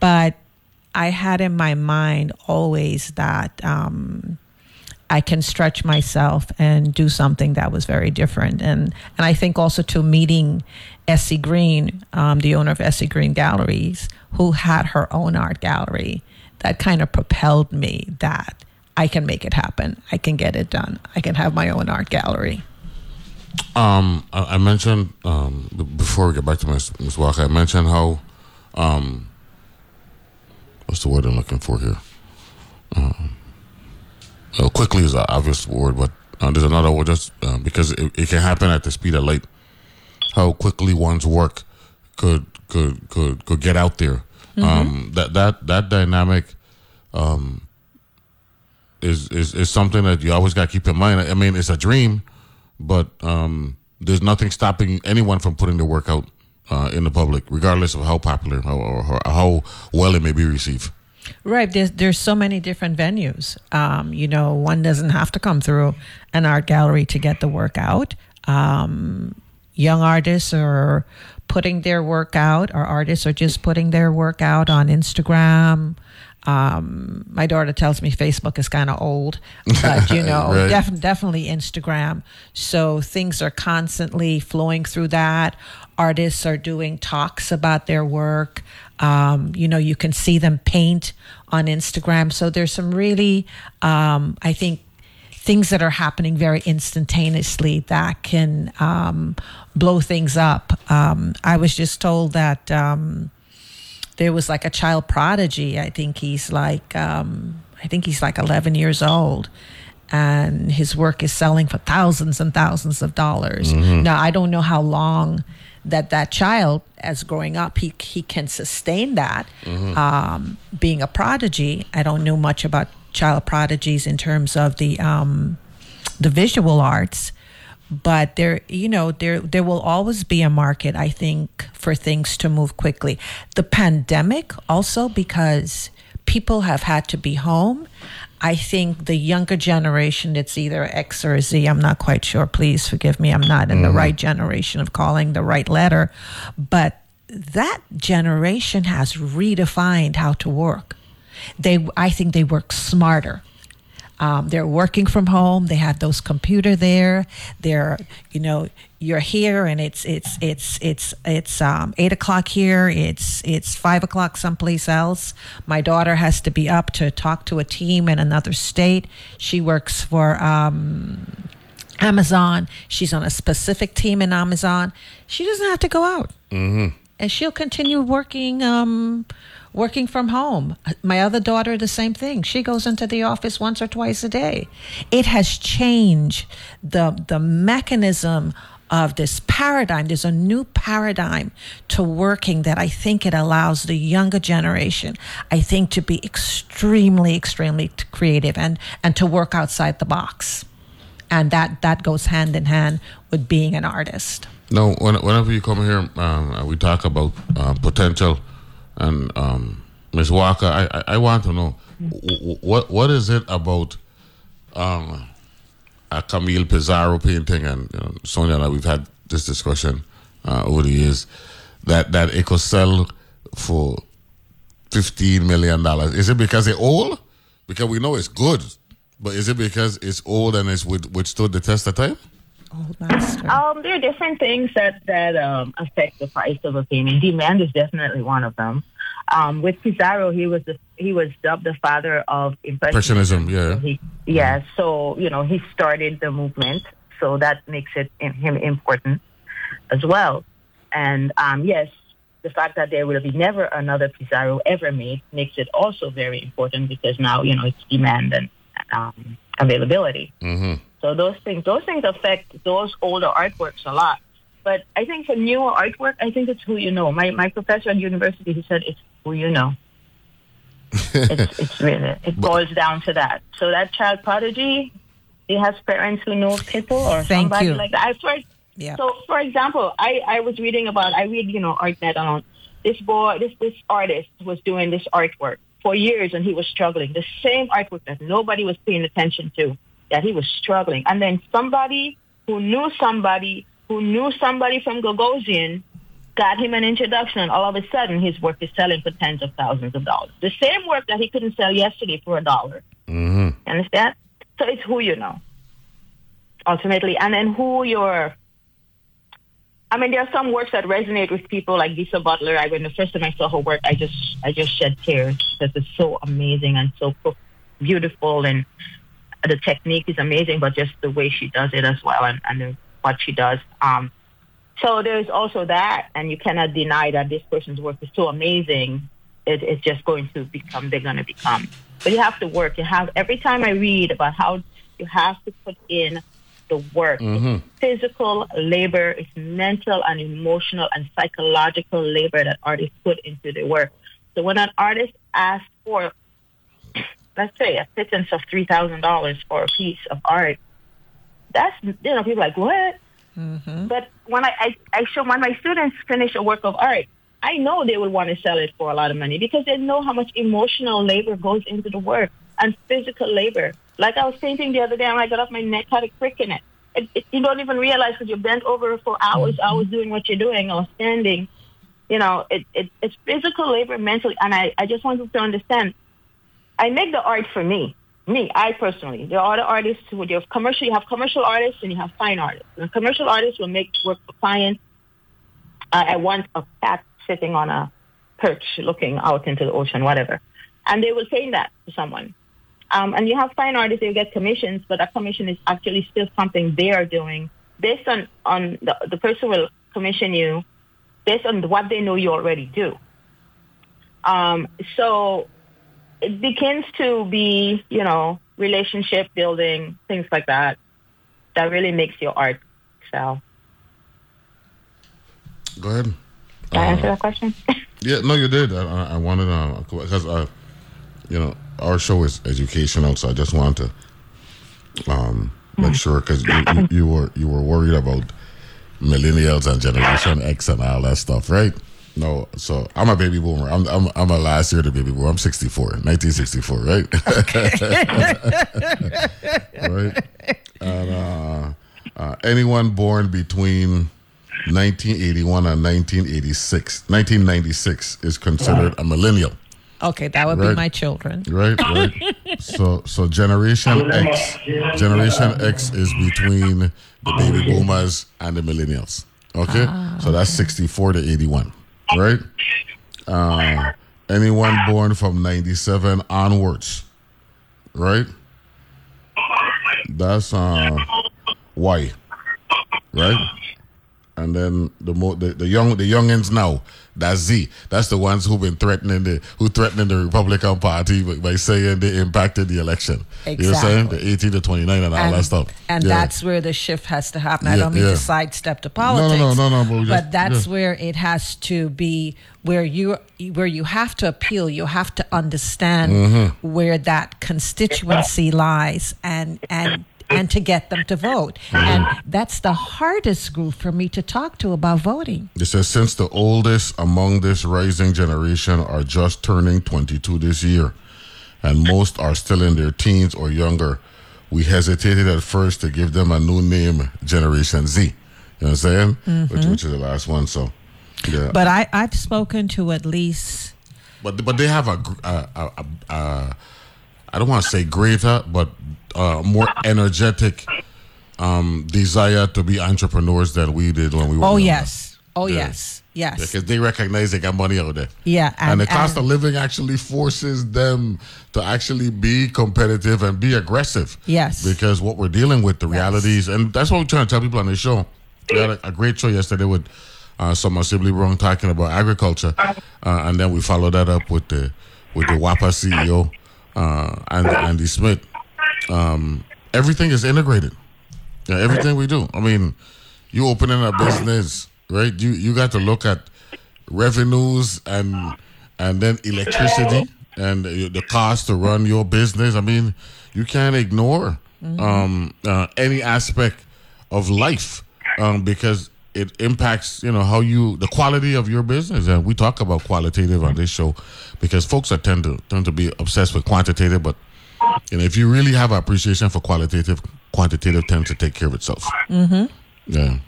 But I had in my mind always that um, I can stretch myself and do something that was very different. And and I think also to meeting Essie Green, um, the owner of Essie Green Galleries, who had her own art gallery, that kind of propelled me that I can make it happen. I can get it done. I can have my own art gallery. Um, I, I mentioned um, before we get back to Ms. Ms. Walker, I mentioned how um, what's the word I'm looking for here? Um, well, quickly is an obvious word, but uh, there's another word just uh, because it, it can happen at the speed of light. How quickly one's work could could could could get out there. Um, that that that dynamic um, is is is something that you always got to keep in mind. I mean, it's a dream, but um, there's nothing stopping anyone from putting their work out uh, in the public, regardless of how popular how, or, or how well it may be received. Right. There's there's so many different venues. Um, you know, one doesn't have to come through an art gallery to get the work out. Um, young artists are putting their work out, or artists are just putting their work out on Instagram. Um, my daughter tells me Facebook is kind of old, but you know, Right. def- definitely Instagram. So things are constantly flowing through that. Artists are doing talks about their work. Um, you know, you can see them paint on Instagram. So there's some really, um, I think, things that are happening very instantaneously that can um, blow things up. Um, I was just told that um, there was like a child prodigy. I think he's like, um, I think he's like 11 years old. And his work is selling for thousands and thousands of dollars. Mhm. Now, I don't know how long that that child, as growing up, he, he can sustain that Mhm. um, being a prodigy. I don't know much about child prodigies in terms of the um, the visual arts, but there, you know, there there will always be a market. I think for things to move quickly. The pandemic also because people have had to be home. I think the younger generation, it's either X or Z. I'm not quite sure. Please forgive me. I'm not in the Mhm. right generation of calling the right letter. But that generation has redefined how to work. They, I think they work smarter. Um, they're working from home. They have those computer there. They're, you know, you're here, and it's it's it's it's it's um, eight o'clock here. It's it's five o'clock someplace else. My daughter has to be up to talk to a team in another state. She works for um, Amazon. She's on a specific team in Amazon. She doesn't have to go out Mm-hmm. and she'll continue working um working from home. My other daughter the same thing. She goes into the office once or twice a day. It has changed the the mechanism of this paradigm. There's a new paradigm to working that i think it allows the younger generation i think to be extremely extremely creative and and to work outside the box. And that that goes hand in hand with being an artist. No, when, whenever you come here, um, uh, we talk about uh, potential, and um, Ms. Walker, I, I, I want to know w- w- what what is it about um, a Camille Pissarro painting, and you know, Sonia and I we've had this discussion uh, over the years that that it could sell for fifteen million dollars. Is it because it's old? Because we know it's good, but is it because it's old and it's with, withstood the test of time? Um, there are different things that that um, affect the price of a painting. Demand is definitely one of them. Um, with Pissarro, he was the, he was dubbed the father of impressionism. Impressionism, yeah. He, yeah, so you know he started the movement, so that makes it in, him important as well. And um, yes, the fact that there will be never another Pissarro ever made makes it also very important because now you know it's demand and um, availability. Mm-hmm. So those things, those things affect those older artworks a lot. But I think for new artwork, I think it's who you know. My my professor at university, he said it's who you know. it's, it's really it boils down to that. So that child prodigy, he has parents who know people or Thank somebody you. like that. I first, Yeah. So for example, I I was reading about I read you know ArtNet on um, this boy this this artist was doing this artwork for years and he was struggling. The same artwork that nobody was paying attention to, that he was struggling. And then somebody who knew somebody who knew somebody from Gagosian got him an introduction and all of a sudden his work is selling for tens of thousands of dollars. The same work that he couldn't sell yesterday for a dollar. Mm-hmm. Understand? So it's who you know, ultimately, and then who you're. I mean, there are some works that resonate with people, like Lisa Butler. I when the first time I saw her work, I just I just shed tears because it's so amazing and so beautiful, and the technique is amazing, but just the way she does it as well, and, and the, what she does. Um, so there's also that, and you cannot deny that this person's work is so amazing. It, it's just going to become, they're going to become. But you have to work. You have every time I read about how you have to put in the work, Mhm. physical labor, it's mental and emotional and psychological labor that artists put into their work. So when an artist asks for, let's say, a pittance of three thousand dollars for a piece of art, that's you know people are like what? mhm But when I, I, I show when my students finish a work of art, I know they will want to sell it for a lot of money because they know how much emotional labor goes into the work and physical labor. Like I was painting the other day, and I got off my neck had a crick in it. it, it you don't even realize because you're bent over for hours, hours doing what you're doing or standing. You know, it, it it's physical labor, mentally, and I, I just want you to understand. I make the art for me me, I personally. There are other artists who have commercial. You have commercial artists and you have fine artists. And commercial artists will make work for clients. Uh, I want a cat sitting on a perch, looking out into the ocean, whatever, and they will paint that to someone. Um, and you have fine artists who get commissions, but that commission is actually still something they are doing based on, on the, the person will commission you based on what they know you already do. Um, so it begins to be, you know, relationship building, things like that, that really makes your art sell. Go ahead. Did I answer Uh, that question? Yeah, no, you did. I, I, I wanted to, because, uh, you know, our show is educational, so I just wanted to um, make sure, because you, you, you were you were worried about millennials and Generation X and all that stuff, right? No, so I'm a baby boomer. I'm I'm, I'm a last year the baby boomer. I'm 64, 1964, right? right. And uh, uh, anyone born between 1981 and 1986, 1996 is considered a millennial. Okay, that would be my children. Right, right. so so Generation X, Generation X is between the baby boomers and the millennials. Okay, so that's 64 to 81, right? Uh, anyone born from 97 onwards, right? That's uh, Y, right? And then the mo the, the young the youngins now, that's Z. That's the ones who've been threatening the who threatening the Republican Party by, by saying they impacted the election. You know what I'm saying? The 18 to 29 and all And- that stuff. And Yeah. that's where the shift has to happen. I Yeah, don't mean yeah. to sidestep the no, politics. no, no, no, but just- but that's where it has to be where you where you have to appeal. You have to understand Mhm. where that constituency lies and and and to get them to vote. And that's the hardest group for me to talk to about voting. It says since the oldest among this rising generation are just turning 22 this year, and most are still in their teens or younger, we hesitated at first to give them a new name, Generation Z. You know what I'm saying? Which, Mhm. which is the last one. So, yeah. But I, I've spoken to at least but but they have a, a, a, a, a I don't want to say greater, but uh, more energetic um, desire to be entrepreneurs than we did when we were. Oh younger. yes. Oh Yeah. yes. Yes. because they recognize they got money out there. Yeah, and, and- the cost and- of living actually forces them to actually be competitive and be aggressive. Yes. because what we're dealing with, the realities, and that's what we're trying to tell people on the show. We had a, a great show yesterday with uh, Summer Sibley Brown talking about agriculture, uh, and then we followed that up with the with the WAPA CEO uh, and Andy Smith. Um, everything is integrated. Yeah, everything we do. I mean, you opening a business, right? You you got to look at revenues and and then electricity and the cost to run your business. I mean, you can't ignore um, uh, any aspect of life um, because it impacts you know how you the quality of your business. And we talk about qualitative on this show because folks are tend to tend to be obsessed with quantitative, but know if you really have appreciation for qualitative, quantitative tends to take care of itself. Mm-hmm. Yeah.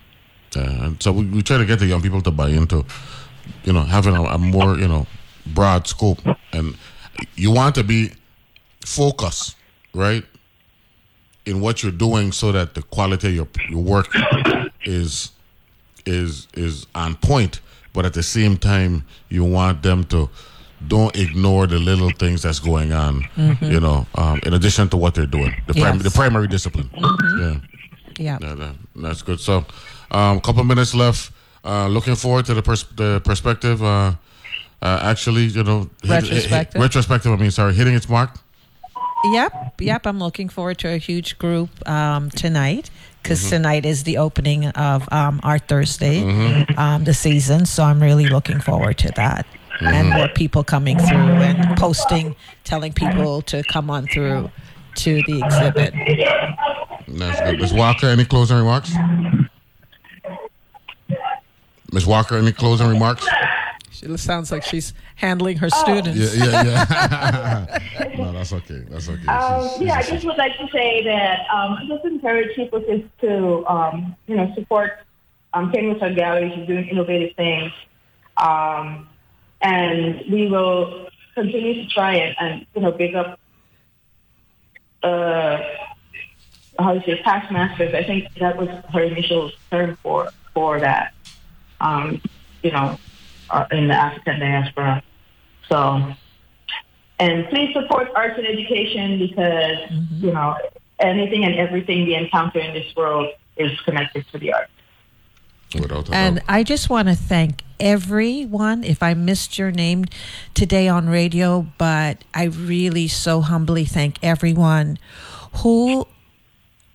Yeah. And so we, we try to get the young people to buy into, you know, having a, a more, you know, broad scope. And you want to be focused, right, in what you're doing so that the quality of your, your work is is is on point. But at the same time, you want them to don't ignore the little things that's going on, Mhm. you know, um, in addition to what they're doing, the, prim- the primary discipline. Mhm. Yeah. Yeah. Yeah, that, that's good. So, a um, couple minutes left. Uh, looking forward to the, pers- the perspective. Uh, uh, actually, you know, hit- hit- hit- Retrospective. retrospective. I mean, sorry, hitting its mark. Yep, yep. I'm looking forward to a huge group um, tonight because Mm-hmm. tonight is the opening of um, Art Thursday, Mhm. um, the season. So I'm really looking forward to that. And Mhm. more people coming through and posting, telling people to come on through to the exhibit. That's good. Ms. Walker, any closing remarks? Ms. Walker, any closing remarks? She sounds like she's handling her students. Yeah, yeah, yeah. no, that's okay. That's okay. Um, She's- she's yeah, I a- just would like to say that um, I just encourage people to, to um, you know, support um, Kenwood Gallery. She's doing innovative things. Um, and we will continue to try it and, you know, big up, uh, how do you say, past masters. I think that was her initial term for, for that, um, you know, uh, in the African diaspora. So, And please support arts and education because, Mm-hmm. you know, anything and everything we encounter in this world is connected to the arts. And. I just want to thank everyone. If I missed your name today on radio, but I really so humbly thank everyone who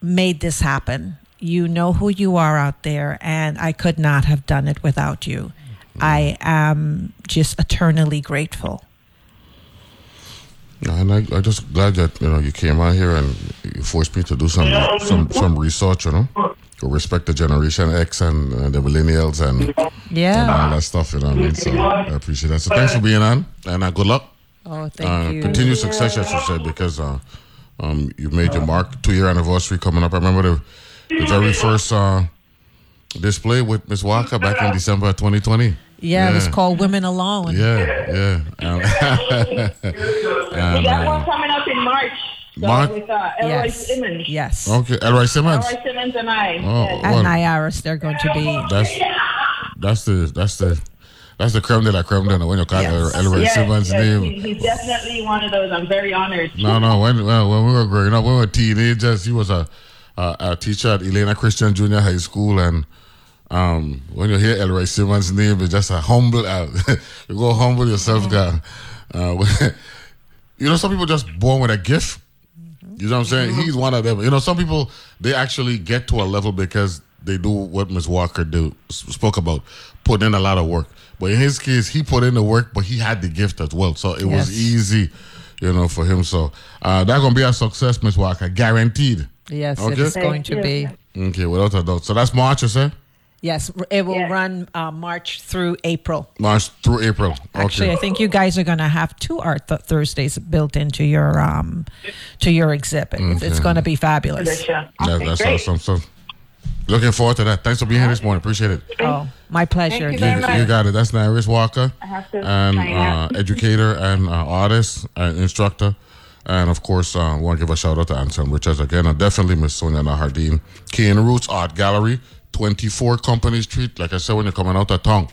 made this happen. You know who you are out there, and I could not have done it without you. Mm-hmm. I am just eternally grateful. Yeah, and I, I just glad that you know you came out here and you forced me to do some some some research. You know, respect the Generation X and uh, the millennials and, yeah, and all that stuff. You know what I mean? So I appreciate that. So thanks for being on, and uh, good luck. Oh, thank uh, you. Continued success, as you said, because uh, um, you made your mark. Two year anniversary coming up. I remember the the very first uh, display with Miss Walker back in December 2020. Yeah, it was called Women Alone. Yeah, yeah. Um, and, got uh, one coming up in March. So March? With uh, Elroy Yes. Simmons. Yes. Okay, Elroy Simmons. Elroy Simmons and I. Oh, Yes. At well, Nyaris, they're going to be. that's that's the that's the that's the creme de la creme. Then when you call Yes. Elroy Yes, Simmons' yes, name. he- He's definitely one of those. I'm very honored. No, no. When when we were growing up, when we were teenagers, he was a a, a teacher at Elena Christian Junior High School, and um, when you hear Elroy Simmons' name, it's just a humble. Uh, you go humble yourself, guy. Uh, you know, some people just born with a gift. You know what I'm saying? He's one of them. You know, some people they actually get to a level because they do what Miss Walker do spoke about, put in a lot of work. But in his case, he put in the work, but he had the gift as well, so it was easy, you know, for him. So uh, that's gonna be a success, Miss Walker, guaranteed. Yes, it Okay. is going to be. Okay, without a doubt. So that's March, you say? Yes, it will run uh, March through April. March through April. Actually, I think you guys are going to have two art th- Thursdays built into your um to your exhibit. It's- It's going to be fabulous. Yeah, that's awesome. So looking forward to that. Thanks for being here this morning. Appreciate it. Oh, my pleasure. You, you got it. That's Nyaris Walker, have to and uh, educator and uh, artist and instructor. And of course, uh, I want to give a shout out to Anselm Richards again, and definitely Miss Sonia Nahardin. Cane Roots Art Gallery, 24 Company Street. Like I said, when you're coming out of town,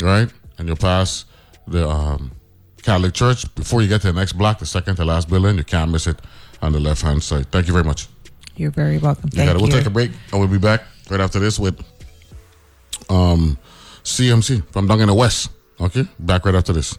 right? And you pass the um, Catholic Church, before you get to the next block, the second to last building, you can't miss it on the left hand side. Thank you very much. You're very welcome. You Thank got it. you. We'll take a break and we'll be back right after this with um, CMC from the West. Okay? Back right after this.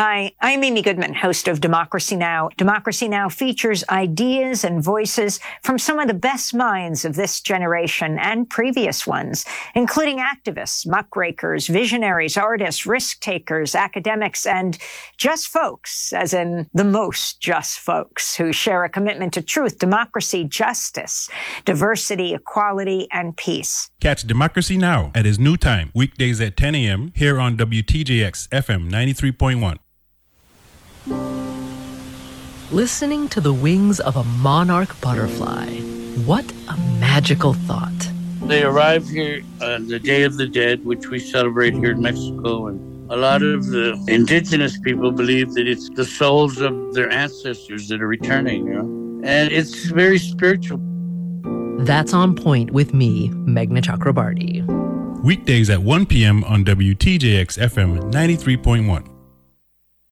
Hi, I'm Amy Goodman, host of Democracy Now! Democracy Now! features ideas and voices from some of the best minds of this generation and previous ones, including activists, muckrakers, visionaries, artists, risk takers, academics, and just folks, as in the most just folks who share a commitment to truth, democracy, justice, diversity, equality, and peace. Catch Democracy Now! at its new time, weekdays at 10 a.m. here on WTJX FM 93.1. Listening to the wings of a monarch butterfly. What a magical thought. They arrive here on the Day of the Dead, which we celebrate here in Mexico, and a lot of the indigenous people believe that it's the souls of their ancestors that are returning, you know? And it's very spiritual. That's on point with me, Meghna Chakrabarti. Weekdays at 1 p.m. on WTJX FM 93.1.